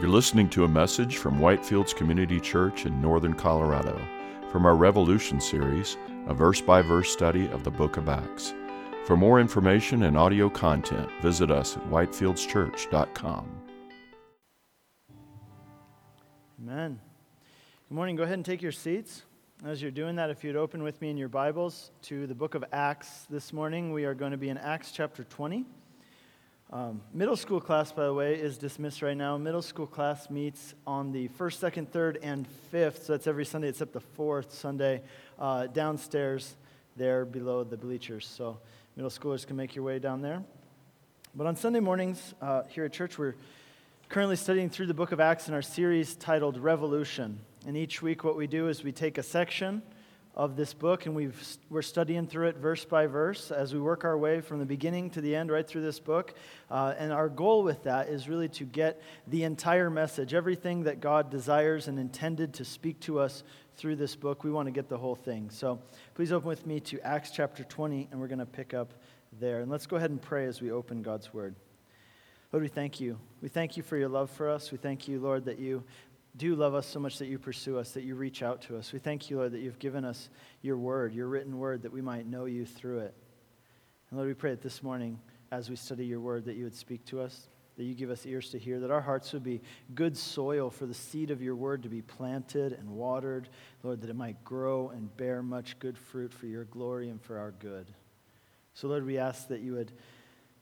You're listening to a message from Whitefields Community Church in northern Colorado from our Revolution series, a verse by verse study of the book of Acts. For more information and audio content, visit us at whitefieldschurch.com. Amen. Good morning. Go ahead and take your seats. As you're doing that, if you'd open with me in your Bibles to the book of Acts this morning, we are going to be in Acts chapter 20. Um, middle school class, by the way, is dismissed right now. Middle school class meets on the first, second, third, and fifth. So that's every Sunday except the fourth Sunday uh, downstairs there below the bleachers. So middle schoolers can make your way down there. But on Sunday mornings uh, here at church, we're currently studying through the book of Acts in our series titled Revolution. And each week, what we do is we take a section of this book, and we've, we're studying through it verse by verse as we work our way from the beginning to the end, right through this book. Uh, and our goal with that is really to get the entire message, everything that God desires and intended to speak to us through this book. We want to get the whole thing. So please open with me to Acts chapter 20, and we're going to pick up there. And let's go ahead and pray as we open God's word. Lord, we thank you. We thank you for your love for us. We thank you, Lord, that you do love us so much that you pursue us, that you reach out to us. We thank you, Lord, that you've given us your word, your written word, that we might know you through it. And Lord, we pray that this morning, as we study your word, that you would speak to us, that you give us ears to hear, that our hearts would be good soil for the seed of your word to be planted and watered. Lord, that it might grow and bear much good fruit for your glory and for our good. So, Lord, we ask that you would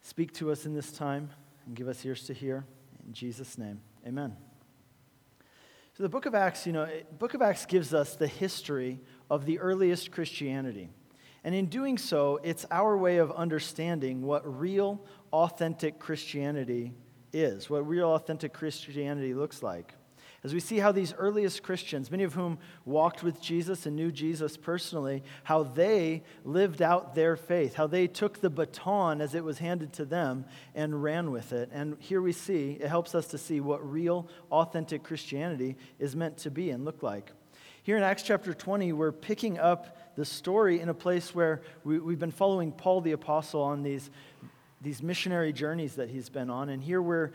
speak to us in this time and give us ears to hear. In Jesus' name, amen. So the book of Acts, you know, book of Acts gives us the history of the earliest Christianity. And in doing so, it's our way of understanding what real, authentic Christianity is, what real, authentic Christianity looks like as we see how these earliest Christians, many of whom walked with Jesus and knew Jesus personally, how they lived out their faith, how they took the baton as it was handed to them and ran with it. And here we see, it helps us to see what real, authentic Christianity is meant to be and look like. Here in Acts chapter 20, we're picking up the story in a place where we, have been following Paul the Apostle on these, these missionary journeys that he's been on. And here we're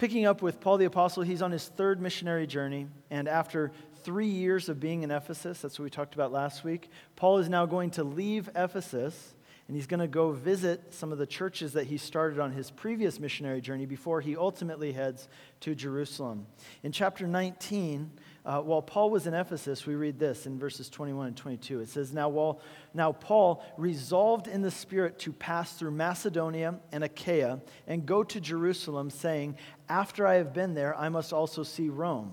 Picking up with Paul the Apostle, he's on his third missionary journey, and after three years of being in Ephesus, that's what we talked about last week, Paul is now going to leave Ephesus and he's going to go visit some of the churches that he started on his previous missionary journey before he ultimately heads to Jerusalem. In chapter 19, uh, while Paul was in Ephesus, we read this in verses 21 and 22. It says, now, while, now Paul resolved in the Spirit to pass through Macedonia and Achaia and go to Jerusalem, saying, After I have been there, I must also see Rome.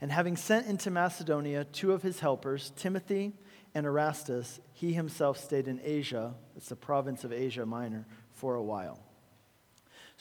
And having sent into Macedonia two of his helpers, Timothy and Erastus, he himself stayed in Asia, it's the province of Asia Minor, for a while.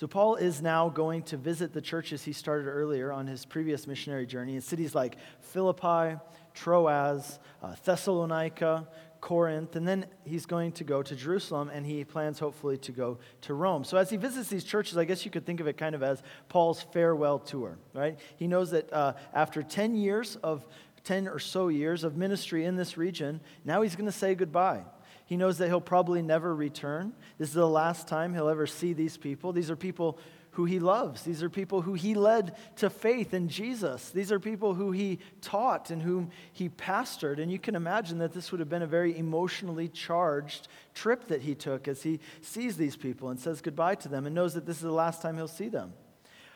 So, Paul is now going to visit the churches he started earlier on his previous missionary journey in cities like Philippi, Troas, uh, Thessalonica, Corinth, and then he's going to go to Jerusalem and he plans hopefully to go to Rome. So, as he visits these churches, I guess you could think of it kind of as Paul's farewell tour, right? He knows that uh, after 10 years of 10 or so years of ministry in this region, now he's going to say goodbye. He knows that he'll probably never return. This is the last time he'll ever see these people. These are people who he loves. These are people who he led to faith in Jesus. These are people who he taught and whom he pastored. And you can imagine that this would have been a very emotionally charged trip that he took as he sees these people and says goodbye to them and knows that this is the last time he'll see them.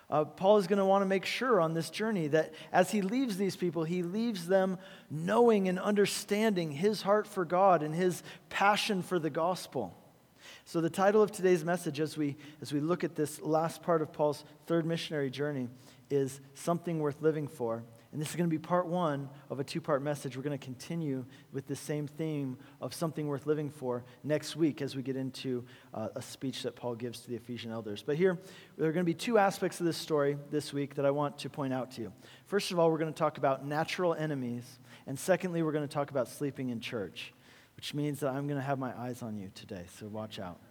Uh, Paul is going to want to make sure on this journey that as he leaves these people, he leaves them knowing and understanding his heart for God and his passion for the gospel. So, the title of today's message, as we, as we look at this last part of Paul's third missionary journey, is Something Worth Living For. And this is going to be part one of a two part message. We're going to continue with the same theme of something worth living for next week as we get into uh, a speech that Paul gives to the Ephesian elders. But here, there are going to be two aspects of this story this week that I want to point out to you. First of all, we're going to talk about natural enemies. And secondly, we're going to talk about sleeping in church, which means that I'm going to have my eyes on you today. So watch out.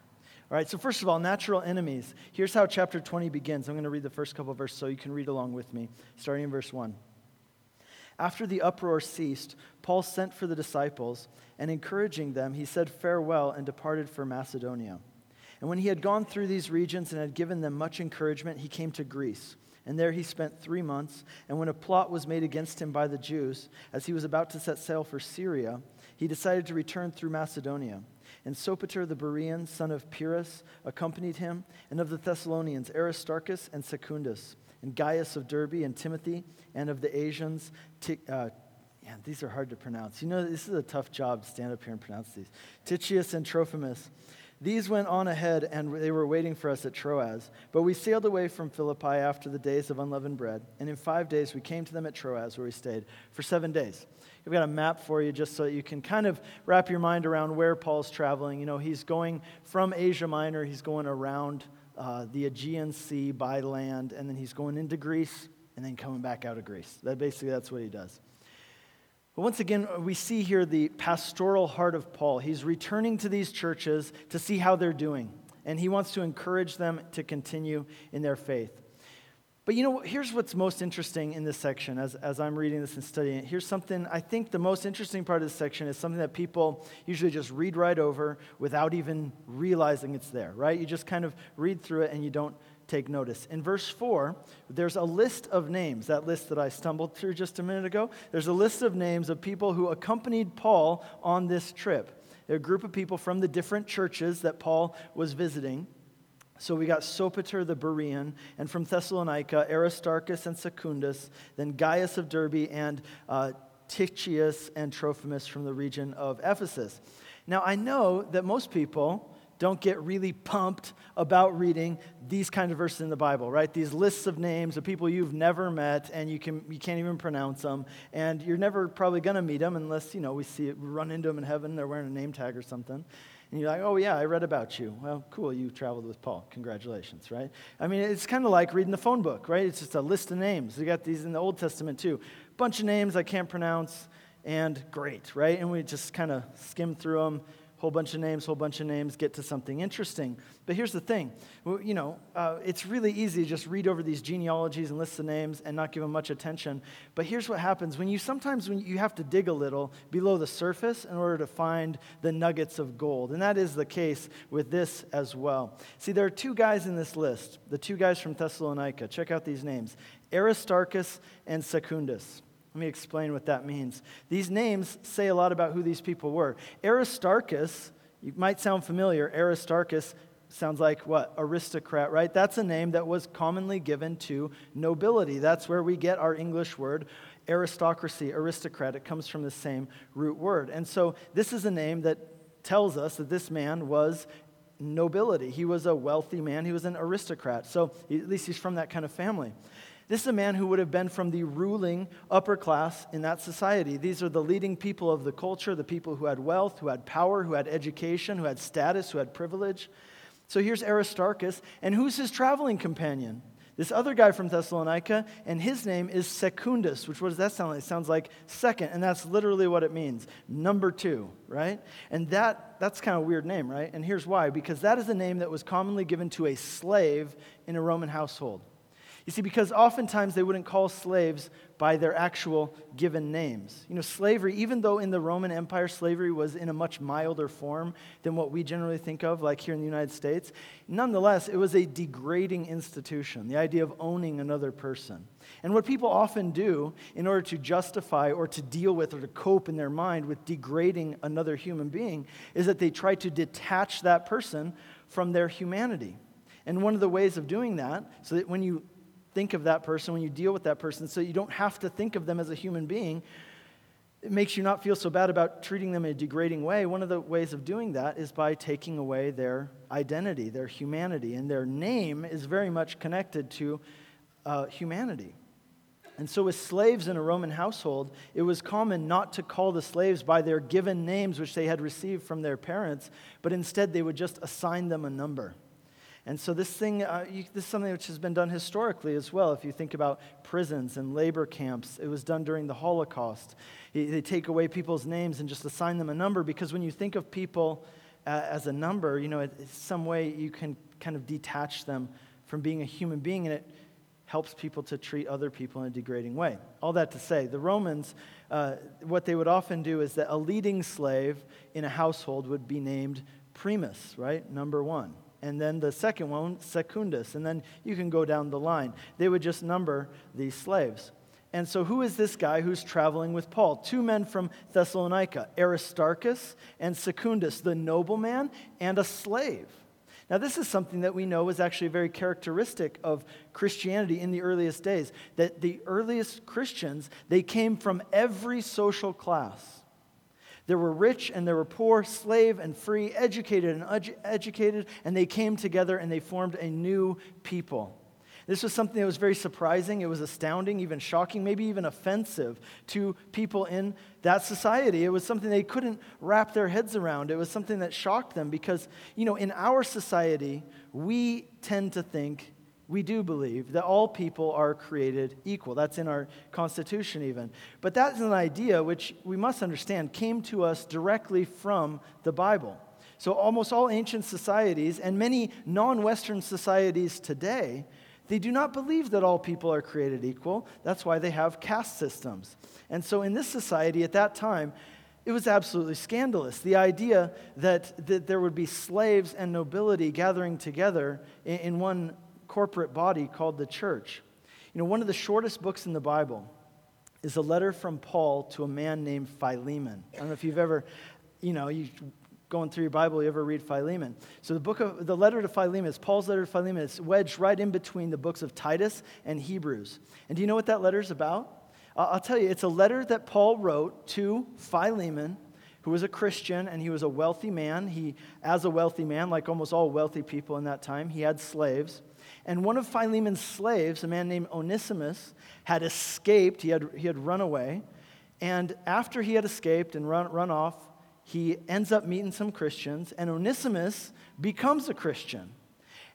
All right, so first of all, natural enemies. Here's how chapter 20 begins. I'm going to read the first couple of verses so you can read along with me, starting in verse 1. After the uproar ceased, Paul sent for the disciples, and encouraging them, he said farewell and departed for Macedonia. And when he had gone through these regions and had given them much encouragement, he came to Greece. And there he spent three months. And when a plot was made against him by the Jews, as he was about to set sail for Syria, he decided to return through Macedonia. And Sopater the Berean, son of Pyrrhus, accompanied him, and of the Thessalonians, Aristarchus and Secundus, and Gaius of Derbe and Timothy, and of the Asians, T- uh, yeah, these are hard to pronounce. You know, this is a tough job to stand up here and pronounce these. Tychicus and Trophimus. These went on ahead, and they were waiting for us at Troas. But we sailed away from Philippi after the days of unleavened bread, and in five days we came to them at Troas, where we stayed for seven days. We've got a map for you just so you can kind of wrap your mind around where Paul's traveling. You know, he's going from Asia Minor, he's going around uh, the Aegean Sea by land, and then he's going into Greece, and then coming back out of Greece. That basically that's what he does. But once again, we see here the pastoral heart of Paul. He's returning to these churches to see how they're doing, and he wants to encourage them to continue in their faith. But you know, here's what's most interesting in this section as, as I'm reading this and studying it. Here's something, I think the most interesting part of this section is something that people usually just read right over without even realizing it's there, right? You just kind of read through it and you don't take notice. In verse 4, there's a list of names, that list that I stumbled through just a minute ago. There's a list of names of people who accompanied Paul on this trip. They're a group of people from the different churches that Paul was visiting. So we got Sopater the Berean, and from Thessalonica, Aristarchus and Secundus, then Gaius of Derbe, and uh, Tychicus and Trophimus from the region of Ephesus. Now, I know that most people don't get really pumped about reading these kind of verses in the Bible, right? These lists of names of people you've never met and you, can, you can't even pronounce them. And you're never probably going to meet them unless, you know, we see it, we run into them in heaven, they're wearing a name tag or something. And you're like, oh, yeah, I read about you. Well, cool, you traveled with Paul. Congratulations, right? I mean, it's kind of like reading the phone book, right? It's just a list of names. You got these in the Old Testament too. Bunch of names I can't pronounce, and great, right? And we just kind of skim through them whole bunch of names, whole bunch of names, get to something interesting. But here's the thing you know, uh, it's really easy to just read over these genealogies and lists of names and not give them much attention. But here's what happens when you sometimes when you have to dig a little below the surface in order to find the nuggets of gold. And that is the case with this as well. See, there are two guys in this list, the two guys from Thessalonica. Check out these names Aristarchus and Secundus. Let me explain what that means. These names say a lot about who these people were. Aristarchus, you might sound familiar. Aristarchus sounds like what? Aristocrat, right? That's a name that was commonly given to nobility. That's where we get our English word aristocracy, aristocrat. It comes from the same root word. And so this is a name that tells us that this man was nobility. He was a wealthy man, he was an aristocrat. So at least he's from that kind of family. This is a man who would have been from the ruling upper class in that society. These are the leading people of the culture, the people who had wealth, who had power, who had education, who had status, who had privilege. So here's Aristarchus, and who's his traveling companion? This other guy from Thessalonica, and his name is Secundus, which what does that sound like? It sounds like second, and that's literally what it means. Number two, right? And that that's kind of a weird name, right? And here's why. Because that is a name that was commonly given to a slave in a Roman household. You see, because oftentimes they wouldn't call slaves by their actual given names. You know, slavery, even though in the Roman Empire slavery was in a much milder form than what we generally think of, like here in the United States, nonetheless, it was a degrading institution, the idea of owning another person. And what people often do in order to justify or to deal with or to cope in their mind with degrading another human being is that they try to detach that person from their humanity. And one of the ways of doing that, so that when you think of that person, when you deal with that person, so you don't have to think of them as a human being. It makes you not feel so bad about treating them in a degrading way. One of the ways of doing that is by taking away their identity, their humanity, and their name is very much connected to uh, humanity. And so, with slaves in a Roman household, it was common not to call the slaves by their given names, which they had received from their parents, but instead they would just assign them a number. And so, this thing, uh, you, this is something which has been done historically as well. If you think about prisons and labor camps, it was done during the Holocaust. They take away people's names and just assign them a number because when you think of people uh, as a number, you know, it's some way you can kind of detach them from being a human being, and it helps people to treat other people in a degrading way. All that to say, the Romans, uh, what they would often do is that a leading slave in a household would be named primus, right? Number one. And then the second one, Secundus, and then you can go down the line. They would just number these slaves. And so, who is this guy who's traveling with Paul? Two men from Thessalonica, Aristarchus and Secundus, the nobleman and a slave. Now, this is something that we know was actually very characteristic of Christianity in the earliest days, that the earliest Christians, they came from every social class. There were rich and there were poor, slave and free, educated and uneducated, and they came together and they formed a new people. This was something that was very surprising. It was astounding, even shocking, maybe even offensive to people in that society. It was something they couldn't wrap their heads around. It was something that shocked them because, you know, in our society, we tend to think, we do believe that all people are created equal. That's in our Constitution, even. But that's an idea which we must understand came to us directly from the Bible. So, almost all ancient societies and many non Western societies today they do not believe that all people are created equal. That's why they have caste systems. And so, in this society at that time, it was absolutely scandalous. The idea that, that there would be slaves and nobility gathering together in, in one corporate body called the church. You know, one of the shortest books in the Bible is a letter from Paul to a man named Philemon. I don't know if you've ever, you know, you going through your Bible, you ever read Philemon. So the book of the letter to Philemon is Paul's letter to Philemon. It's wedged right in between the books of Titus and Hebrews. And do you know what that letter is about? I'll tell you, it's a letter that Paul wrote to Philemon, who was a Christian and he was a wealthy man. He, as a wealthy man, like almost all wealthy people in that time, he had slaves. And one of Philemon's slaves, a man named Onesimus, had escaped. He had, he had run away. And after he had escaped and run, run off, he ends up meeting some Christians, and Onesimus becomes a Christian.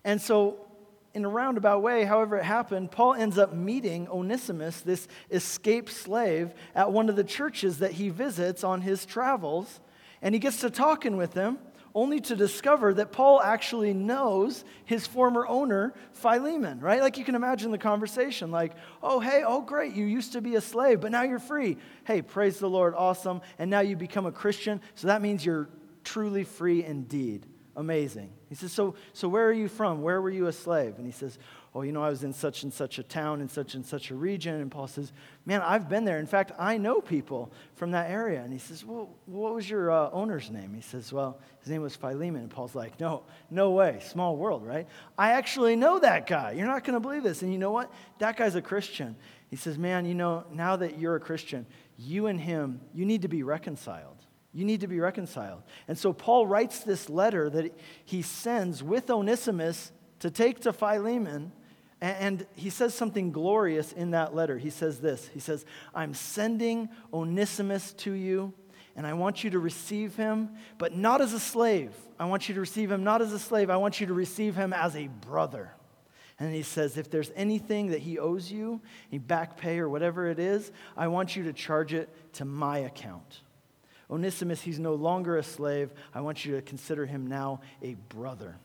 And so, in a roundabout way, however it happened, Paul ends up meeting Onesimus, this escaped slave, at one of the churches that he visits on his travels. And he gets to talking with him only to discover that Paul actually knows his former owner, Philemon, right? Like you can imagine the conversation like, oh, hey, oh, great, you used to be a slave, but now you're free. Hey, praise the Lord, awesome. And now you become a Christian, so that means you're truly free indeed. Amazing. He says, so, so where are you from? Where were you a slave? And he says, oh, you know, I was in such and such a town in such and such a region. And Paul says, man, I've been there. In fact, I know people from that area. And he says, well, what was your uh, owner's name? He says, well, his name was Philemon. And Paul's like, no, no way. Small world, right? I actually know that guy. You're not going to believe this. And you know what? That guy's a Christian. He says, man, you know, now that you're a Christian, you and him, you need to be reconciled. You need to be reconciled. And so Paul writes this letter that he sends with Onesimus to take to Philemon. And he says something glorious in that letter. He says this He says, I'm sending Onesimus to you, and I want you to receive him, but not as a slave. I want you to receive him not as a slave, I want you to receive him as a brother. And he says, if there's anything that he owes you, any back pay or whatever it is, I want you to charge it to my account. Onesimus, he's no longer a slave. I want you to consider him now a brother.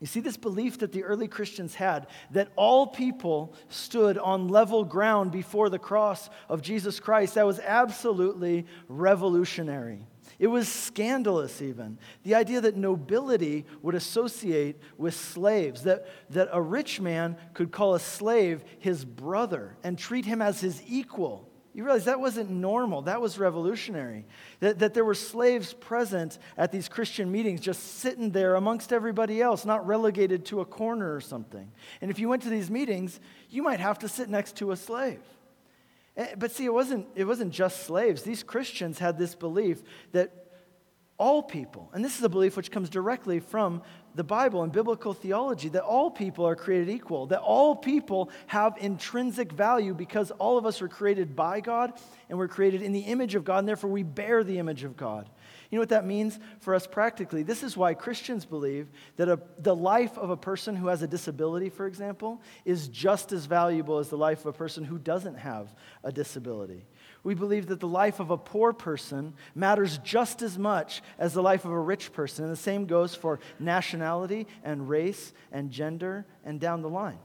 You see, this belief that the early Christians had that all people stood on level ground before the cross of Jesus Christ, that was absolutely revolutionary. It was scandalous, even. The idea that nobility would associate with slaves, that, that a rich man could call a slave his brother and treat him as his equal. You realize that wasn't normal. That was revolutionary. That, that there were slaves present at these Christian meetings, just sitting there amongst everybody else, not relegated to a corner or something. And if you went to these meetings, you might have to sit next to a slave. Eh, but see, it wasn't, it wasn't just slaves. These Christians had this belief that all people, and this is a belief which comes directly from the Bible and biblical theology, that all people are created equal, that all people have intrinsic value because all of us were created by God and we're created in the image of God, and therefore we bear the image of God. You know what that means for us practically? This is why Christians believe that a, the life of a person who has a disability, for example, is just as valuable as the life of a person who doesn't have a disability. We believe that the life of a poor person matters just as much as the life of a rich person. And the same goes for nationality and race and gender and down the line.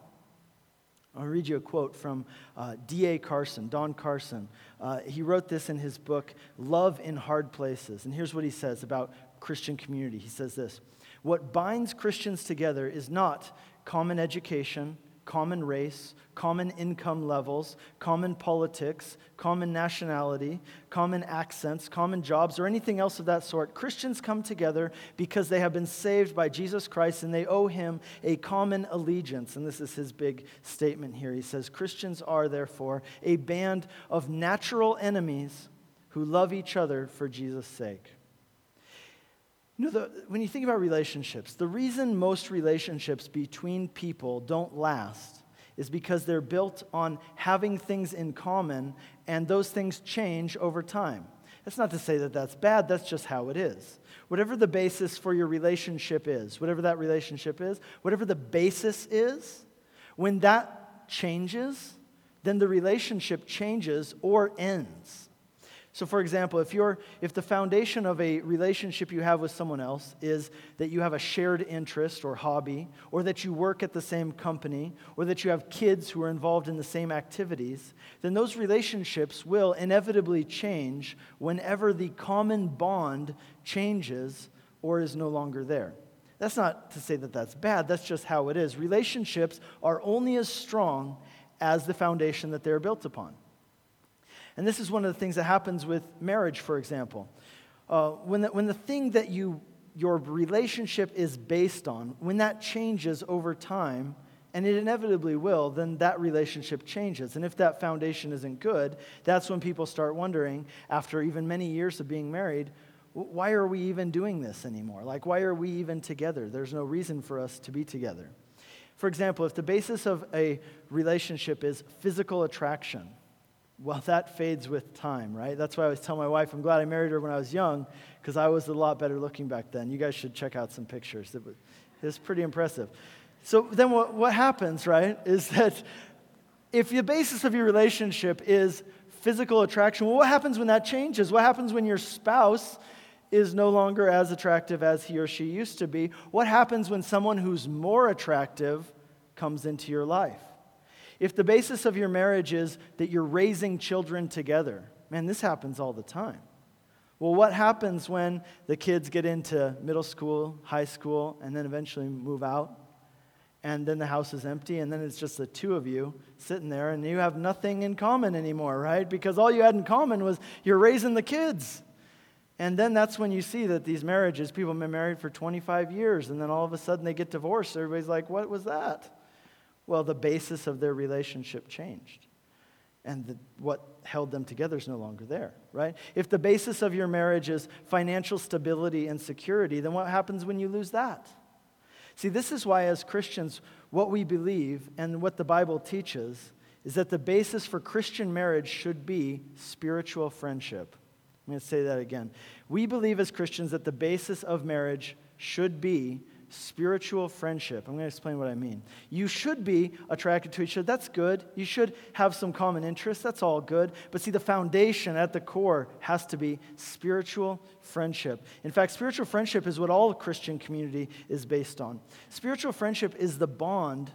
I'll read you a quote from uh, D.A. Carson, Don Carson. Uh, he wrote this in his book, Love in Hard Places. And here's what he says about Christian community. He says this what binds Christians together is not common education, common race, common income levels, common politics, common nationality, common accents, common jobs, or anything else of that sort. Christians come together because they have been saved by Jesus Christ and they owe him a common allegiance. And this is his big statement here. He says Christians are, therefore, a band of natural enemies who love each other for Jesus' sake. You know, the, when you think about relationships, the reason most relationships between people don't last is because they're built on having things in common, and those things change over time. That's not to say that that's bad, that's just how it is. Whatever the basis for your relationship is, whatever that relationship is, whatever the basis is, when that changes, then the relationship changes or ends. So, for example, if, you're, if the foundation of a relationship you have with someone else is that you have a shared interest or hobby, or that you work at the same company, or that you have kids who are involved in the same activities, then those relationships will inevitably change whenever the common bond changes or is no longer there. That's not to say that that's bad, that's just how it is. Relationships are only as strong as the foundation that they're built upon. And this is one of the things that happens with marriage, for example. Uh, when, the, when the thing that you, your relationship is based on, when that changes over time, and it inevitably will, then that relationship changes. And if that foundation isn't good, that's when people start wondering, after even many years of being married, why are we even doing this anymore? Like, why are we even together? There's no reason for us to be together. For example, if the basis of a relationship is physical attraction, well, that fades with time, right? That's why I always tell my wife I'm glad I married her when I was young because I was a lot better looking back then. You guys should check out some pictures. It was, it was pretty impressive. So then what, what happens, right, is that if the basis of your relationship is physical attraction, well, what happens when that changes? What happens when your spouse is no longer as attractive as he or she used to be? What happens when someone who's more attractive comes into your life? If the basis of your marriage is that you're raising children together, man, this happens all the time. Well, what happens when the kids get into middle school, high school, and then eventually move out? And then the house is empty, and then it's just the two of you sitting there, and you have nothing in common anymore, right? Because all you had in common was you're raising the kids. And then that's when you see that these marriages, people have been married for 25 years, and then all of a sudden they get divorced. Everybody's like, what was that? Well, the basis of their relationship changed. And the, what held them together is no longer there, right? If the basis of your marriage is financial stability and security, then what happens when you lose that? See, this is why, as Christians, what we believe and what the Bible teaches is that the basis for Christian marriage should be spiritual friendship. I'm going to say that again. We believe as Christians that the basis of marriage should be spiritual friendship. I'm going to explain what I mean. You should be attracted to each other. That's good. You should have some common interests. That's all good. But see, the foundation at the core has to be spiritual friendship. In fact, spiritual friendship is what all Christian community is based on. Spiritual friendship is the bond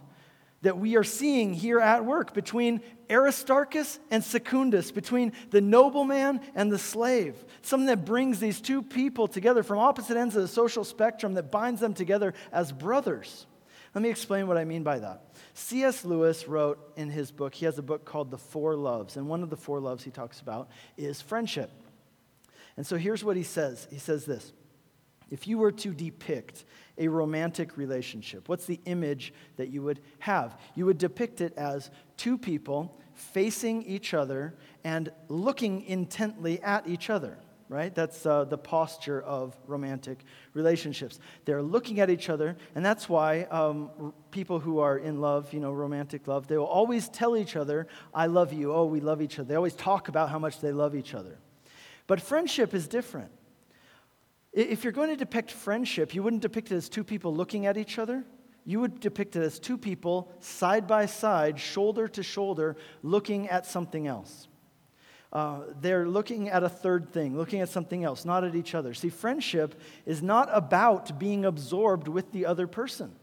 that we are seeing here at work between Aristarchus and Secundus, between the nobleman and the slave. Something that brings these two people together from opposite ends of the social spectrum that binds them together as brothers. Let me explain what I mean by that. C.S. Lewis wrote in his book, he has a book called The Four Loves, and one of the four loves he talks about is friendship. And so here's what he says He says this If you were to depict a romantic relationship? What's the image that you would have? You would depict it as two people facing each other and looking intently at each other, right? That's uh, the posture of romantic relationships. They're looking at each other, and that's why um, people who are in love, you know, romantic love, they will always tell each other, I love you, oh, we love each other. They always talk about how much they love each other. But friendship is different. If you're going to depict friendship, you wouldn't depict it as two people looking at each other. You would depict it as two people side by side, shoulder to shoulder, looking at something else. Uh, they're looking at a third thing, looking at something else, not at each other. See, friendship is not about being absorbed with the other person.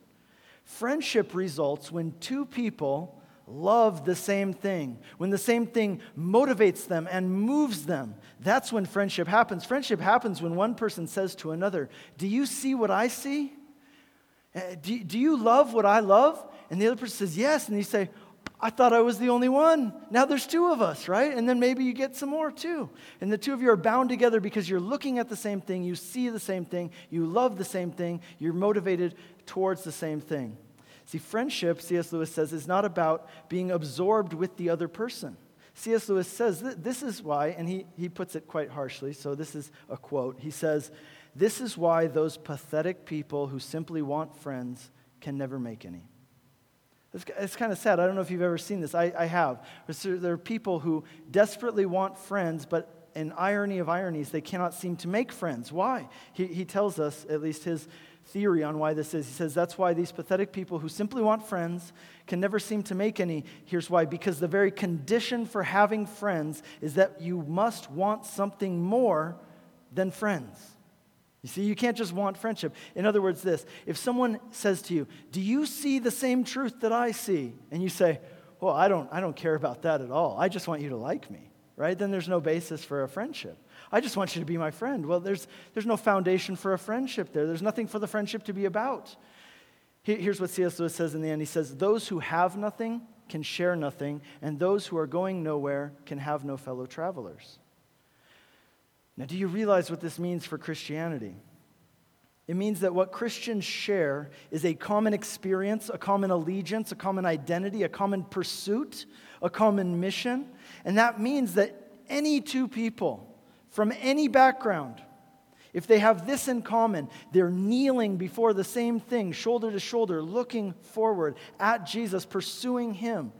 Friendship results when two people love the same thing, when the same thing motivates them and moves them, that's when friendship happens. Friendship happens when one person says to another, Do you see what I see? Uh, do, do you love what I love? And the other person says, Yes. And you say, I thought I was the only one. Now there's two of us, right? And then maybe you get some more too. And the two of you are bound together because you're looking at the same thing, you see the same thing, you love the same thing, you're motivated towards the same thing. See, friendship, C.S. Lewis says, is not about being absorbed with the other person. C.S. Lewis says this is why, and he, he puts it quite harshly, so this is a quote. He says, This is why those pathetic people who simply want friends can never make any. It's, it's kind of sad. I don't know if you've ever seen this. I, I have. There are people who desperately want friends, but in irony of ironies, they cannot seem to make friends. Why? He, he tells us, at least his theory on why this is. He says that's why these pathetic people who simply want friends can never seem to make any. Here's why because the very condition for having friends is that you must want something more than friends. You see, you can't just want friendship. In other words, this if someone says to you, Do you see the same truth that I see? And you say, Well, I don't, I don't care about that at all. I just want you to like me, right? Then there's no basis for a friendship. I just want you to be my friend. Well, there's, there's no foundation for a friendship there. There's nothing for the friendship to be about. Here's what C.S. Lewis says in the end He says, Those who have nothing can share nothing, and those who are going nowhere can have no fellow travelers. Now, do you realize what this means for Christianity? It means that what Christians share is a common experience, a common allegiance, a common identity, a common pursuit, a common mission. And that means that any two people from any background, if they have this in common, they're kneeling before the same thing, shoulder to shoulder, looking forward at Jesus, pursuing Him.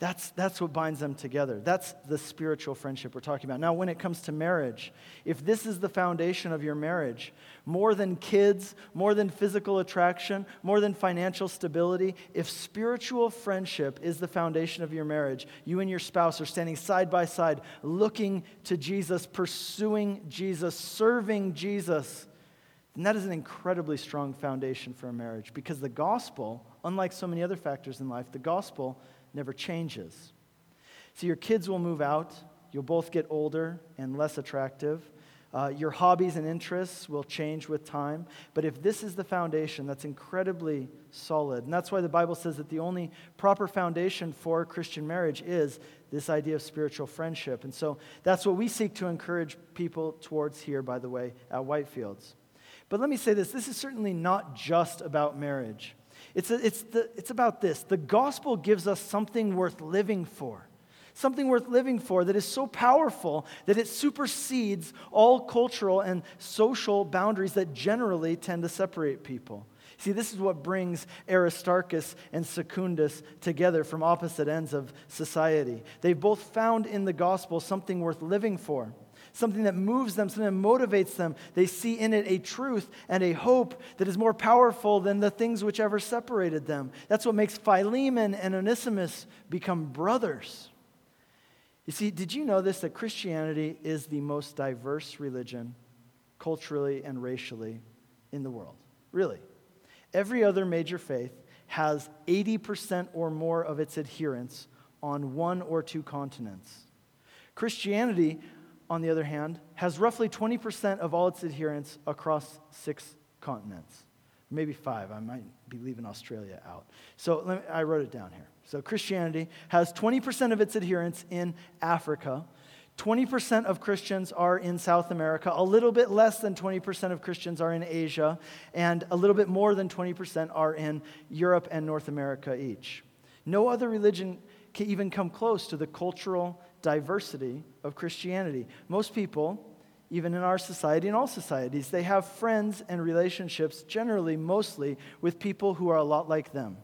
That's, that's what binds them together. That's the spiritual friendship we're talking about. Now, when it comes to marriage, if this is the foundation of your marriage, more than kids, more than physical attraction, more than financial stability, if spiritual friendship is the foundation of your marriage, you and your spouse are standing side by side, looking to Jesus, pursuing Jesus, serving Jesus, then that is an incredibly strong foundation for a marriage because the gospel, unlike so many other factors in life, the gospel never changes. So your kids will move out. You'll both get older and less attractive. Uh, your hobbies and interests will change with time. But if this is the foundation, that's incredibly solid. And that's why the Bible says that the only proper foundation for Christian marriage is this idea of spiritual friendship. And so that's what we seek to encourage people towards here, by the way, at Whitefields. But let me say this this is certainly not just about marriage. It's, a, it's, the, it's about this the gospel gives us something worth living for. Something worth living for that is so powerful that it supersedes all cultural and social boundaries that generally tend to separate people. See, this is what brings Aristarchus and Secundus together from opposite ends of society. They've both found in the gospel something worth living for something that moves them, something that motivates them. They see in it a truth and a hope that is more powerful than the things which ever separated them. That's what makes Philemon and Onesimus become brothers. You see, did you know this that Christianity is the most diverse religion, culturally and racially, in the world? Really. Every other major faith has 80% or more of its adherents on one or two continents. Christianity on the other hand, has roughly 20% of all its adherents across six continents. Maybe five. I might be leaving Australia out. So me, I wrote it down here. So Christianity has 20% of its adherents in Africa. 20% of Christians are in South America, a little bit less than 20% of Christians are in Asia, and a little bit more than 20% are in Europe and North America each. No other religion can even come close to the cultural diversity of Christianity. Most people, even in our society and all societies, they have friends and relationships, generally, mostly, with people who are a lot like them.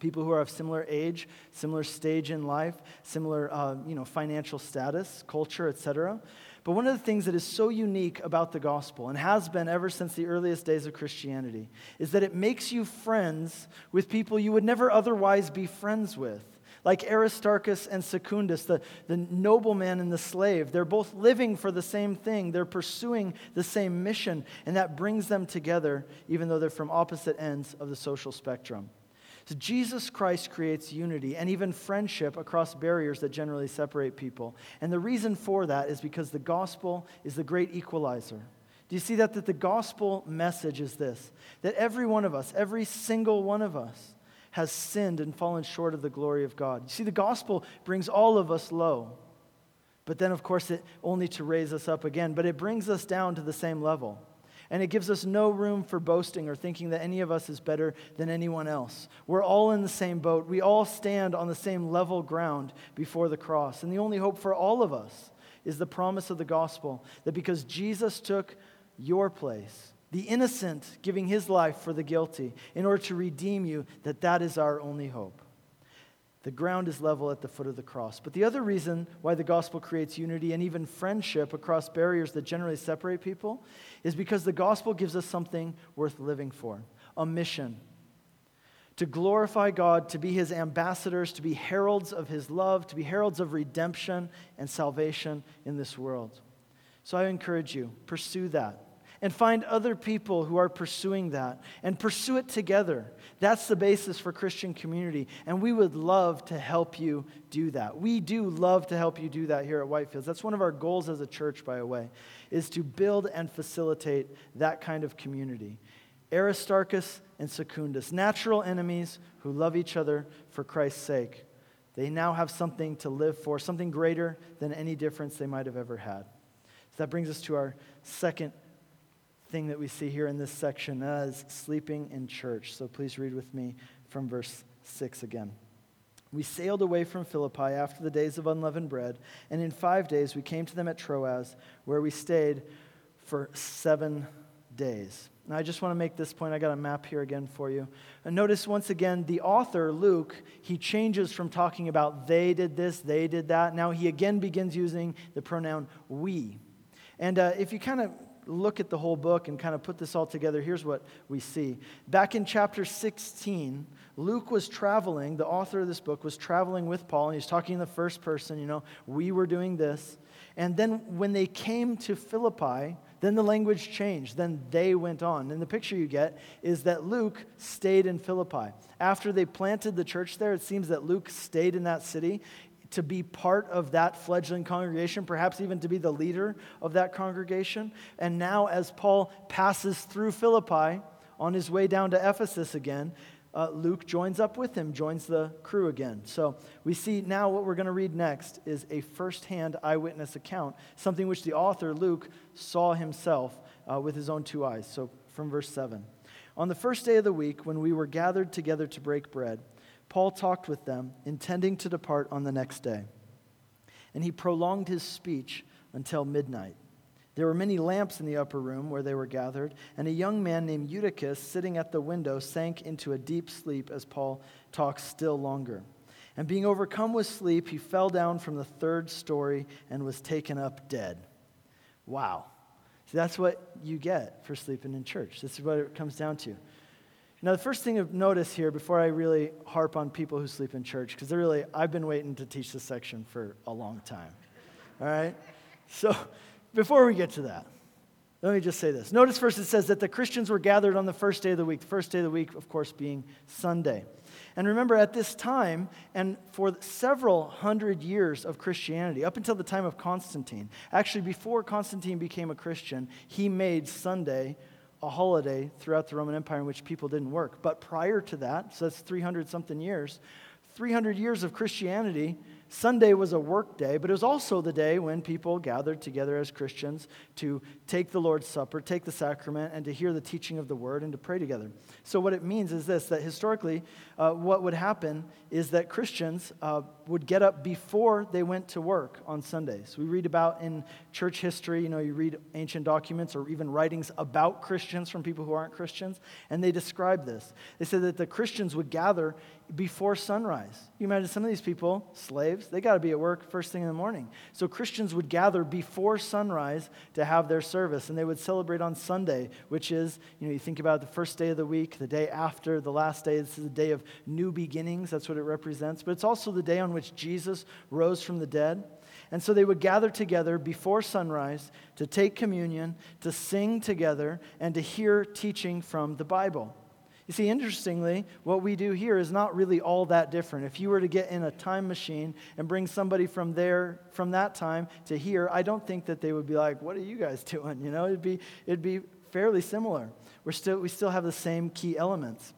People who are of similar age, similar stage in life, similar uh, you know, financial status, culture, etc. But one of the things that is so unique about the gospel, and has been ever since the earliest days of Christianity, is that it makes you friends with people you would never otherwise be friends with like Aristarchus and Secundus, the, the nobleman and the slave. They're both living for the same thing, they're pursuing the same mission, and that brings them together, even though they're from opposite ends of the social spectrum. So Jesus Christ creates unity and even friendship across barriers that generally separate people. And the reason for that is because the gospel is the great equalizer. Do you see that? That the gospel message is this that every one of us, every single one of us, has sinned and fallen short of the glory of God. You see, the gospel brings all of us low. But then, of course, it only to raise us up again. But it brings us down to the same level. And it gives us no room for boasting or thinking that any of us is better than anyone else. We're all in the same boat. We all stand on the same level ground before the cross. And the only hope for all of us is the promise of the gospel that because Jesus took your place, the innocent giving his life for the guilty in order to redeem you, that that is our only hope. The ground is level at the foot of the cross. But the other reason why the gospel creates unity and even friendship across barriers that generally separate people is because the gospel gives us something worth living for a mission. To glorify God, to be his ambassadors, to be heralds of his love, to be heralds of redemption and salvation in this world. So I encourage you, pursue that and find other people who are pursuing that and pursue it together. That's the basis for Christian community, and we would love to help you do that. We do love to help you do that here at Whitefields. That's one of our goals as a church, by the way, is to build and facilitate that kind of community. Aristarchus and Secundus, natural enemies who love each other for Christ's sake. They now have something to live for, something greater than any difference they might have ever had. So that brings us to our second thing that we see here in this section as sleeping in church. So please read with me from verse 6 again. We sailed away from Philippi after the days of unleavened bread, and in five days we came to them at Troas, where we stayed for seven days. Now, I just want to make this point. I got a map here again for you. And notice once again, the author, Luke, he changes from talking about they did this, they did that. Now he again begins using the pronoun we. And uh, if you kind of look at the whole book and kind of put this all together, here's what we see. Back in chapter 16, Luke was traveling, the author of this book was traveling with Paul, and he's talking in the first person, you know, we were doing this. And then when they came to Philippi, then the language changed. Then they went on. And the picture you get is that Luke stayed in Philippi. After they planted the church there, it seems that Luke stayed in that city to be part of that fledgling congregation, perhaps even to be the leader of that congregation. And now, as Paul passes through Philippi on his way down to Ephesus again, uh, Luke joins up with him, joins the crew again. So we see now what we're going to read next is a firsthand eyewitness account, something which the author, Luke, saw himself uh, with his own two eyes. So from verse 7. On the first day of the week, when we were gathered together to break bread, Paul talked with them, intending to depart on the next day. And he prolonged his speech until midnight. There were many lamps in the upper room where they were gathered, and a young man named Eutychus, sitting at the window, sank into a deep sleep as Paul talked still longer. And being overcome with sleep, he fell down from the third story and was taken up dead. Wow. See, that's what you get for sleeping in church. This is what it comes down to. Now, the first thing to notice here before I really harp on people who sleep in church, because they're really, I've been waiting to teach this section for a long time. All right? So, before we get to that, let me just say this. Notice first it says that the Christians were gathered on the first day of the week, the first day of the week, of course, being Sunday. And remember, at this time, and for several hundred years of Christianity, up until the time of Constantine, actually, before Constantine became a Christian, he made Sunday a holiday throughout the Roman Empire in which people didn't work. But prior to that, so that's 300 something years, 300 years of Christianity, Sunday was a work day, but it was also the day when people gathered together as Christians to take the Lord's Supper, take the sacrament, and to hear the teaching of the word and to pray together. So, what it means is this that historically, uh, what would happen is that Christians uh, would get up before they went to work on Sundays. We read about in church history, you know, you read ancient documents or even writings about Christians from people who aren't Christians, and they describe this. They said that the Christians would gather before sunrise. You imagine some of these people, slaves, they got to be at work first thing in the morning. So Christians would gather before sunrise to have their service, and they would celebrate on Sunday, which is, you know, you think about the first day of the week, the day after the last day. This is the day of new beginnings. That's what it represents. But it's also the day on which Jesus rose from the dead. And so they would gather together before sunrise to take communion, to sing together, and to hear teaching from the Bible. You see, interestingly, what we do here is not really all that different. If you were to get in a time machine and bring somebody from there, from that time to here, I don't think that they would be like, "What are you guys doing?" You know, it'd be it'd be fairly similar. We're still we still have the same key elements.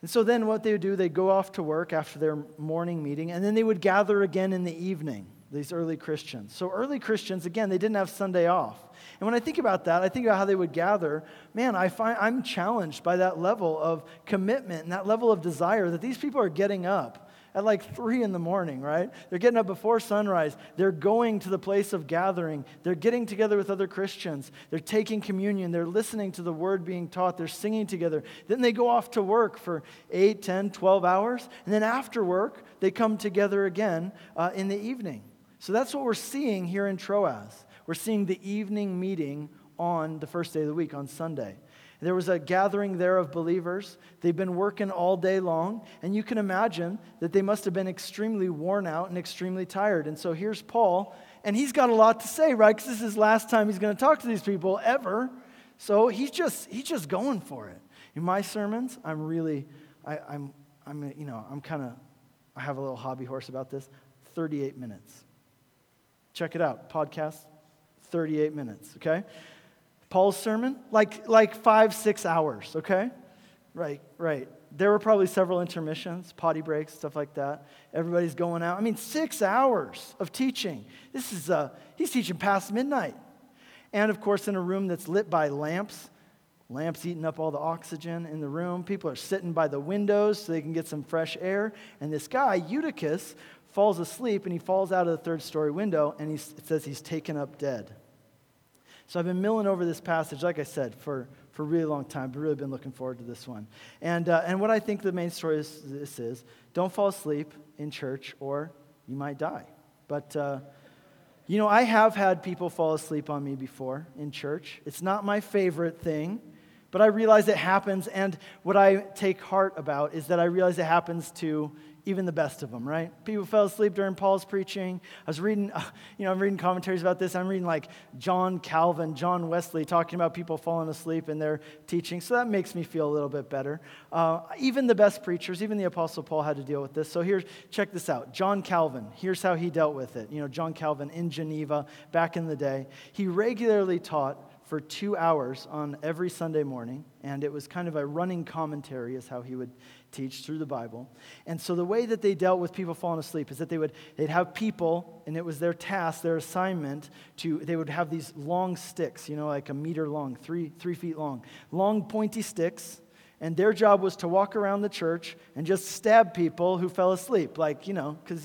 And so then what they would do, they'd go off to work after their morning meeting, and then they would gather again in the evening, these early Christians. So early Christians, again, they didn't have Sunday off. And when I think about that, I think about how they would gather. Man, I find I'm challenged by that level of commitment and that level of desire that these people are getting up at like three in the morning, right? They're getting up before sunrise. They're going to the place of gathering. They're getting together with other Christians. They're taking communion. They're listening to the word being taught. They're singing together. Then they go off to work for 8, 10, 12 hours. And then after work, they come together again uh, in the evening. So that's what we're seeing here in Troas. We're seeing the evening meeting on the first day of the week, on Sunday. There was a gathering there of believers. They've been working all day long, and you can imagine that they must have been extremely worn out and extremely tired. And so here's Paul, and he's got a lot to say, right? Because this is his last time he's going to talk to these people ever. So he's just he's just going for it. In my sermons, I'm really I, I'm I'm you know I'm kind of I have a little hobby horse about this. 38 minutes. Check it out. Podcast, 38 minutes. Okay. Paul's sermon, like, like five, six hours, okay? Right, right. There were probably several intermissions, potty breaks, stuff like that. Everybody's going out. I mean, six hours of teaching. This is, uh, he's teaching past midnight. And of course, in a room that's lit by lamps, lamps eating up all the oxygen in the room. People are sitting by the windows so they can get some fresh air. And this guy, Eutychus, falls asleep and he falls out of the third story window and he, it says he's taken up dead. So I've been milling over this passage, like I said, for, for a really long time, but really been looking forward to this one. And, uh, and what I think the main story is this is don't fall asleep in church or you might die. But, uh, you know, I have had people fall asleep on me before in church. It's not my favorite thing, but I realize it happens. And what I take heart about is that I realize it happens to even the best of them, right? People fell asleep during Paul's preaching. I was reading, you know, I'm reading commentaries about this. I'm reading like John Calvin, John Wesley talking about people falling asleep in their teaching. So that makes me feel a little bit better. Uh, even the best preachers, even the Apostle Paul had to deal with this. So here's, check this out. John Calvin, here's how he dealt with it. You know, John Calvin in Geneva back in the day. He regularly taught for two hours on every Sunday morning, and it was kind of a running commentary, is how he would teach through the Bible. And so the way that they dealt with people falling asleep is that they would they'd have people, and it was their task, their assignment to they would have these long sticks, you know, like a meter long, three three feet long, long pointy sticks. And their job was to walk around the church and just stab people who fell asleep, like, you know, because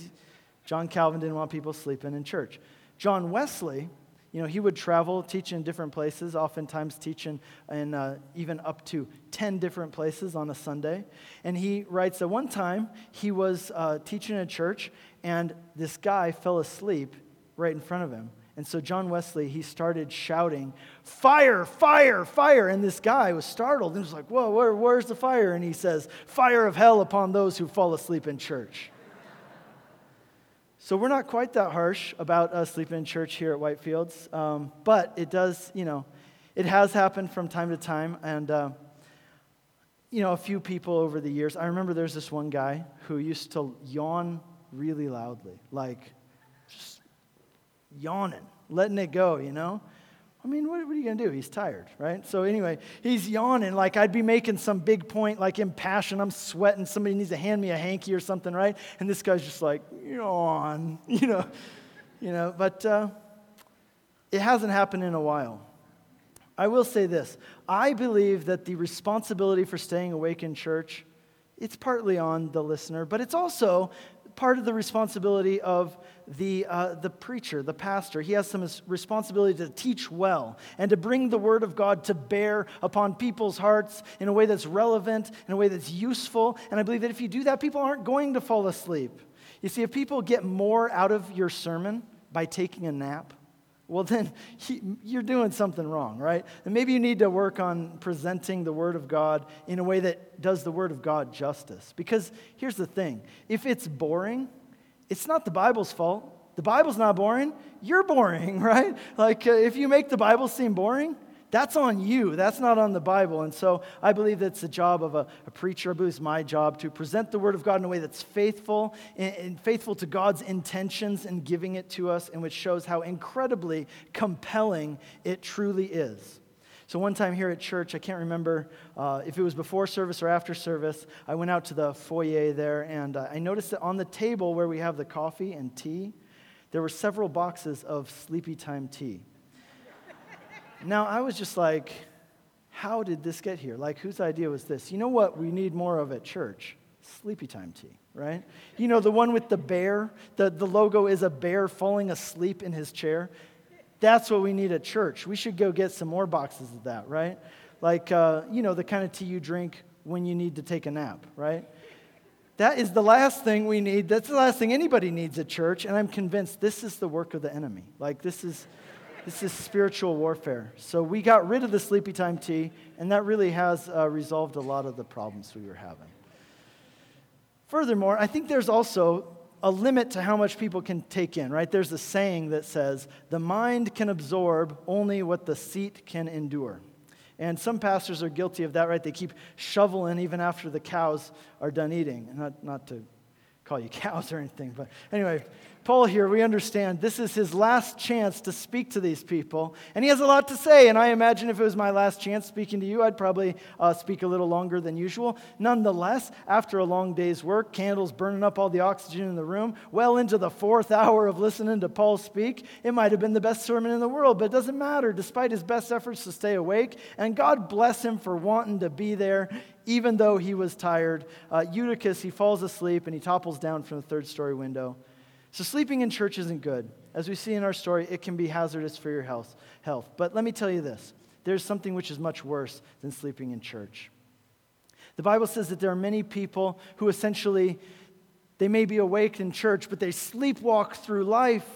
John Calvin didn't want people sleeping in church. John Wesley, you know, he would travel, teach in different places, oftentimes teaching in uh, even up to 10 different places on a Sunday. And he writes that one time he was uh, teaching in a church and this guy fell asleep right in front of him. And so John Wesley, he started shouting, Fire, fire, fire. And this guy was startled and was like, Whoa, where, where's the fire? And he says, Fire of hell upon those who fall asleep in church. So we're not quite that harsh about us sleeping in church here at Whitefields, um, but it does, you know, it has happened from time to time. And, uh, you know, a few people over the years, I remember there's this one guy who used to yawn really loudly, like just yawning, letting it go, you know? I mean, what, what are you going to do? He's tired, right? So, anyway, he's yawning like I'd be making some big point, like impassioned. I'm sweating. Somebody needs to hand me a hanky or something, right? And this guy's just like, yawn, you know. You know, but uh, it hasn't happened in a while. I will say this I believe that the responsibility for staying awake in church. It's partly on the listener, but it's also part of the responsibility of the, uh, the preacher, the pastor. He has some responsibility to teach well and to bring the word of God to bear upon people's hearts in a way that's relevant, in a way that's useful. And I believe that if you do that, people aren't going to fall asleep. You see, if people get more out of your sermon by taking a nap, well, then you're doing something wrong, right? And maybe you need to work on presenting the Word of God in a way that does the Word of God justice. Because here's the thing if it's boring, it's not the Bible's fault. The Bible's not boring. You're boring, right? Like, uh, if you make the Bible seem boring, That's on you. That's not on the Bible. And so I believe that's the job of a, a preacher. I believe it's my job to present the Word of God in a way that's faithful and, and faithful to God's intentions in giving it to us, and which shows how incredibly compelling it truly is. So, one time here at church, I can't remember uh, if it was before service or after service, I went out to the foyer there and uh, I noticed that on the table where we have the coffee and tea, there were several boxes of sleepy time tea. now, I was just like, how did this get here? Like, whose idea was this? You know what we need more of at church? Sleepy time tea, right? You know, the one with the bear, the, the logo is a bear falling asleep in his chair. That's what we need at church. We should go get some more boxes of that, right? Like, uh, you know, the kind of tea you drink when you need to take a nap, right? That is the last thing we need. That's the last thing anybody needs at church. And I'm convinced this is the work of the enemy. Like, this is, this is spiritual warfare. So we got rid of the sleepy time tea, and that really has uh, resolved a lot of the problems we were having. Furthermore, I think there's also a limit to how much people can take in, right? There's a saying that says, the mind can absorb only what the seat can endure. And some pastors are guilty of that, right? They keep shoveling even after the cows are done eating. Not, not to call you cows or anything, but anyway, Paul here, we understand this is his last chance to speak to these people. And he has a lot to say. And I imagine if it was my last chance speaking to you, I'd probably uh, speak a little longer than usual. Nonetheless, after a long day's work, candles burning up all the oxygen in the room, well into the fourth hour of listening to Paul speak, it might have been the best sermon in the world. But it doesn't matter, despite his best efforts to stay awake. And God bless him for wanting to be there even though he was tired. Uh, Eutychus, he falls asleep and he topples down from the third story window. So, sleeping in church isn't good. As we see in our story, it can be hazardous for your health. health. But let me tell you this there's something which is much worse than sleeping in church. The Bible says that there are many people who essentially they may be awake in church, but they sleepwalk through life.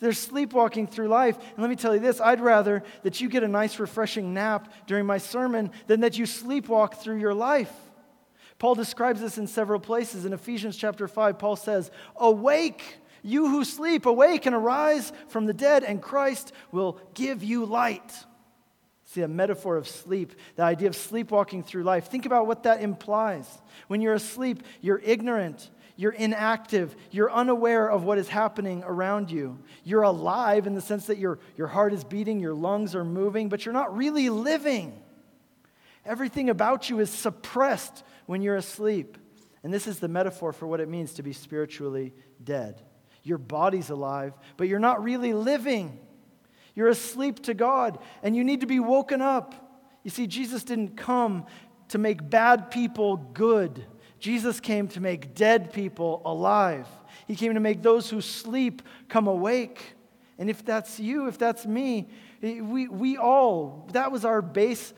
They're sleepwalking through life. And let me tell you this I'd rather that you get a nice, refreshing nap during my sermon than that you sleepwalk through your life. Paul describes this in several places. In Ephesians chapter 5, Paul says, Awake, you who sleep, awake and arise from the dead, and Christ will give you light. See, a metaphor of sleep, the idea of sleepwalking through life. Think about what that implies. When you're asleep, you're ignorant, you're inactive, you're unaware of what is happening around you. You're alive in the sense that your, your heart is beating, your lungs are moving, but you're not really living. Everything about you is suppressed when you're asleep. And this is the metaphor for what it means to be spiritually dead. Your body's alive, but you're not really living. You're asleep to God, and you need to be woken up. You see, Jesus didn't come to make bad people good, Jesus came to make dead people alive. He came to make those who sleep come awake. And if that's you, if that's me, eh, we, we all, that was our base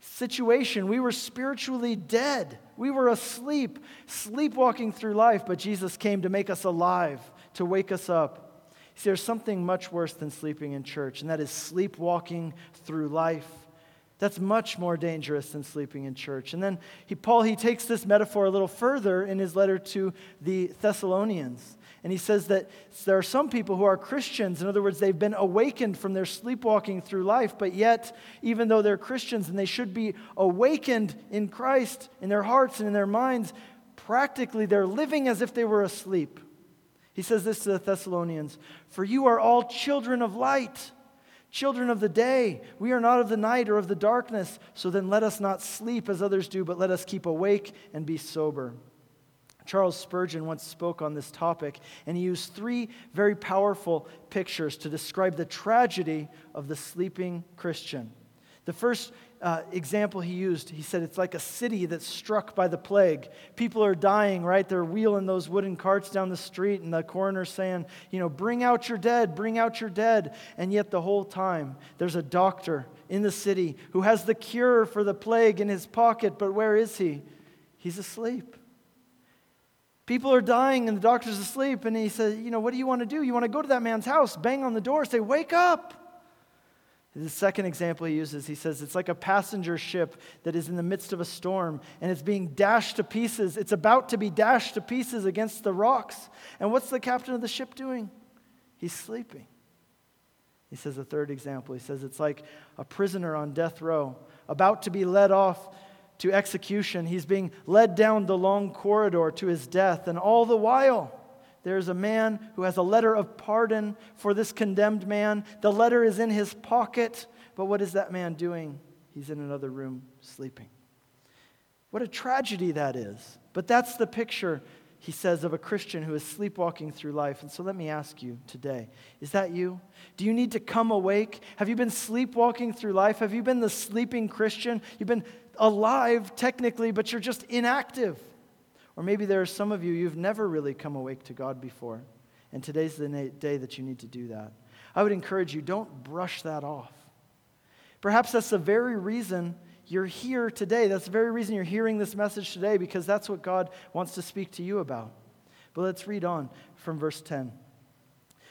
situation. We were spiritually dead. We were asleep, sleepwalking through life, but Jesus came to make us alive to wake us up. See, there's something much worse than sleeping in church, and that is sleepwalking through life. That's much more dangerous than sleeping in church. And then he, Paul, he takes this metaphor a little further in his letter to the Thessalonians. And he says that there are some people who are Christians. In other words, they've been awakened from their sleepwalking through life, but yet, even though they're Christians and they should be awakened in Christ, in their hearts and in their minds, practically they're living as if they were asleep. He says this to the Thessalonians For you are all children of light, children of the day. We are not of the night or of the darkness. So then let us not sleep as others do, but let us keep awake and be sober. Charles Spurgeon once spoke on this topic, and he used three very powerful pictures to describe the tragedy of the sleeping Christian. The first uh, example he used, he said it's like a city that's struck by the plague. People are dying, right? They're wheeling those wooden carts down the street, and the coroner's saying, you know, bring out your dead, bring out your dead. And yet, the whole time, there's a doctor in the city who has the cure for the plague in his pocket, but where is he? He's asleep. People are dying and the doctor's asleep, and he says, You know, what do you want to do? You want to go to that man's house, bang on the door, say, Wake up. The second example he uses, he says, it's like a passenger ship that is in the midst of a storm and it's being dashed to pieces. It's about to be dashed to pieces against the rocks. And what's the captain of the ship doing? He's sleeping. He says a third example. He says it's like a prisoner on death row, about to be led off to execution. He's being led down the long corridor to his death, and all the while, there's a man who has a letter of pardon for this condemned man. The letter is in his pocket, but what is that man doing? He's in another room sleeping. What a tragedy that is. But that's the picture he says, of a Christian who is sleepwalking through life. And so let me ask you today is that you? Do you need to come awake? Have you been sleepwalking through life? Have you been the sleeping Christian? You've been alive technically, but you're just inactive. Or maybe there are some of you, you've never really come awake to God before. And today's the day that you need to do that. I would encourage you, don't brush that off. Perhaps that's the very reason you're here today. That's the very reason you're hearing this message today, because that's what God wants to speak to you about. But let's read on from verse 10.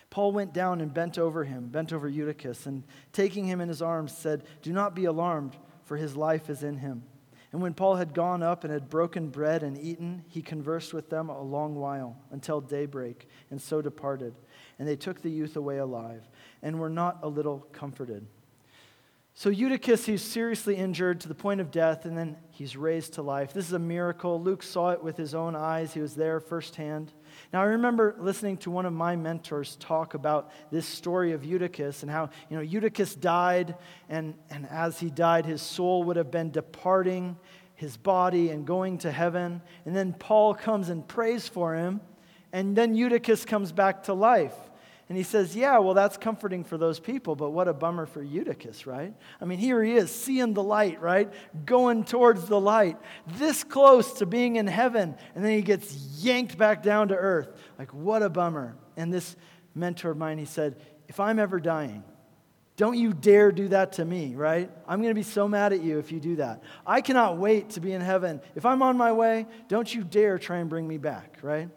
Paul went down and bent over him, bent over Eutychus, and taking him in his arms, said, Do not be alarmed, for his life is in him. And when Paul had gone up and had broken bread and eaten, he conversed with them a long while, until daybreak, and so departed. And they took the youth away alive, and were not a little comforted. So Eutychus, he's seriously injured to the point of death, and then he's raised to life. This is a miracle. Luke saw it with his own eyes. He was there firsthand. Now, I remember listening to one of my mentors talk about this story of Eutychus and how, you know, Eutychus died, and, and as he died, his soul would have been departing his body and going to heaven. And then Paul comes and prays for him, and then Eutychus comes back to life. And he says, Yeah, well, that's comforting for those people, but what a bummer for Eutychus, right? I mean, here he is, seeing the light, right? Going towards the light, this close to being in heaven, and then he gets yanked back down to earth. Like, what a bummer. And this mentor of mine, he said, If I'm ever dying, don't you dare do that to me, right? I'm going to be so mad at you if you do that. I cannot wait to be in heaven. If I'm on my way, don't you dare try and bring me back, right?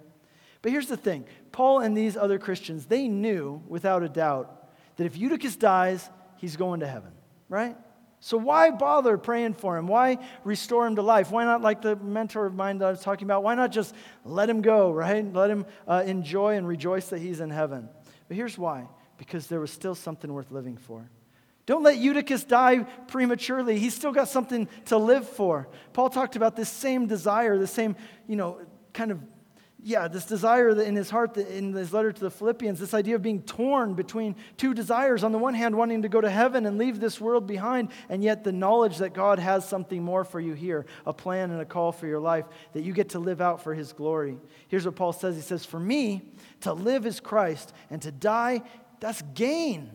But here's the thing Paul and these other Christians, they knew without a doubt that if Eutychus dies, he's going to heaven, right? So why bother praying for him? Why restore him to life? Why not, like the mentor of mine that I was talking about, why not just let him go, right? Let him uh, enjoy and rejoice that he's in heaven. But here's why because there was still something worth living for. Don't let Eutychus die prematurely. He's still got something to live for. Paul talked about this same desire, the same, you know, kind of yeah, this desire in his heart in his letter to the Philippians, this idea of being torn between two desires. On the one hand, wanting to go to heaven and leave this world behind, and yet the knowledge that God has something more for you here, a plan and a call for your life that you get to live out for his glory. Here's what Paul says He says, For me, to live is Christ, and to die, that's gain.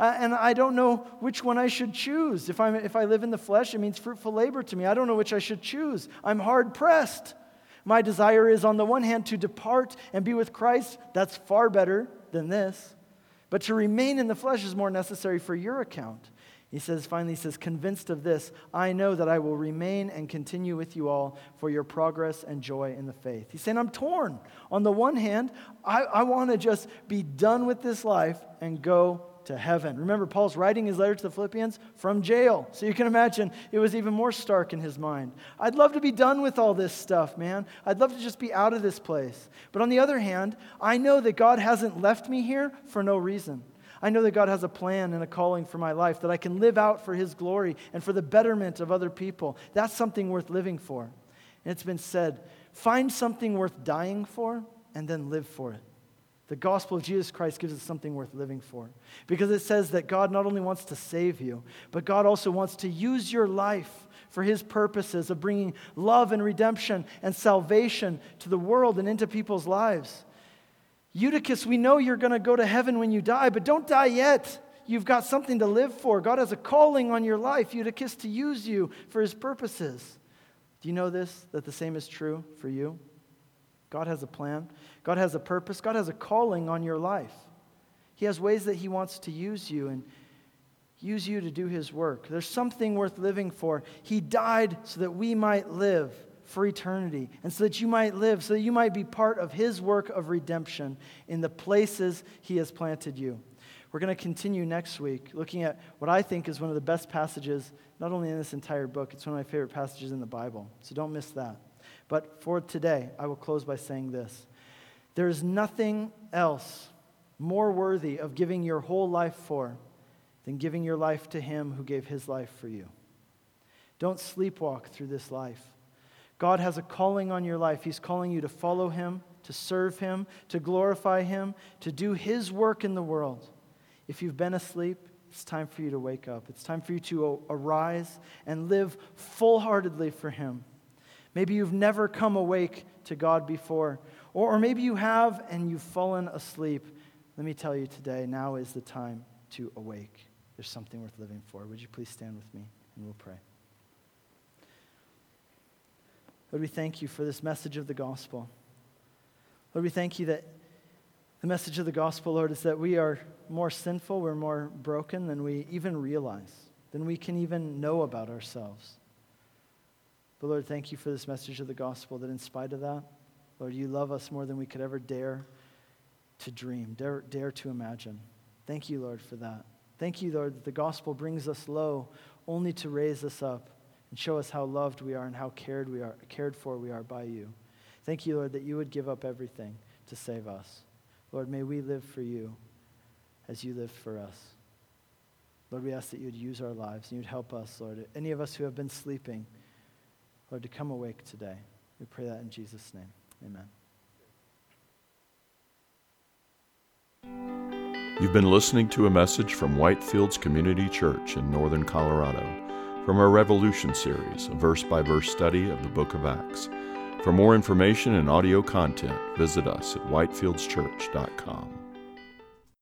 Uh, and I don't know which one I should choose. If, I'm, if I live in the flesh, it means fruitful labor to me. I don't know which I should choose. I'm hard pressed. My desire is, on the one hand, to depart and be with Christ. That's far better than this. But to remain in the flesh is more necessary for your account. He says, finally, he says, convinced of this, I know that I will remain and continue with you all for your progress and joy in the faith. He's saying, I'm torn. On the one hand, I, I want to just be done with this life and go to heaven. Remember, Paul's writing his letter to the Philippians from jail. So you can imagine it was even more stark in his mind. I'd love to be done with all this stuff, man. I'd love to just be out of this place. But on the other hand, I know that God hasn't left me here for no reason. I know that God has a plan and a calling for my life that I can live out for His glory and for the betterment of other people. That's something worth living for. And it's been said find something worth dying for and then live for it. The gospel of Jesus Christ gives us something worth living for because it says that God not only wants to save you, but God also wants to use your life for his purposes of bringing love and redemption and salvation to the world and into people's lives. Eutychus, we know you're going to go to heaven when you die, but don't die yet. You've got something to live for. God has a calling on your life, Eutychus, to use you for his purposes. Do you know this? That the same is true for you? God has a plan. God has a purpose. God has a calling on your life. He has ways that He wants to use you and use you to do His work. There's something worth living for. He died so that we might live for eternity and so that you might live, so that you might be part of His work of redemption in the places He has planted you. We're going to continue next week looking at what I think is one of the best passages, not only in this entire book, it's one of my favorite passages in the Bible. So don't miss that. But for today, I will close by saying this there is nothing else more worthy of giving your whole life for than giving your life to Him who gave His life for you. Don't sleepwalk through this life. God has a calling on your life. He's calling you to follow Him, to serve Him, to glorify Him, to do His work in the world. If you've been asleep, it's time for you to wake up. It's time for you to arise and live full heartedly for Him. Maybe you've never come awake to God before, or, or maybe you have and you've fallen asleep. Let me tell you today, now is the time to awake. There's something worth living for. Would you please stand with me and we'll pray? Lord, we thank you for this message of the gospel. Lord, we thank you that the message of the gospel, Lord, is that we are more sinful, we're more broken than we even realize, than we can even know about ourselves. But Lord, thank you for this message of the gospel that in spite of that, Lord, you love us more than we could ever dare to dream, dare, dare to imagine. Thank you, Lord, for that. Thank you, Lord, that the gospel brings us low only to raise us up and show us how loved we are and how cared we are, cared for we are by you. Thank you, Lord, that you would give up everything to save us. Lord, may we live for you as you lived for us. Lord, we ask that you would use our lives and you'd help us, Lord. Any of us who have been sleeping, Lord, to come awake today. We pray that in Jesus' name. Amen. You've been listening to a message from Whitefields Community Church in Northern Colorado from our Revolution series, a verse by verse study of the book of Acts. For more information and audio content, visit us at whitefieldschurch.com.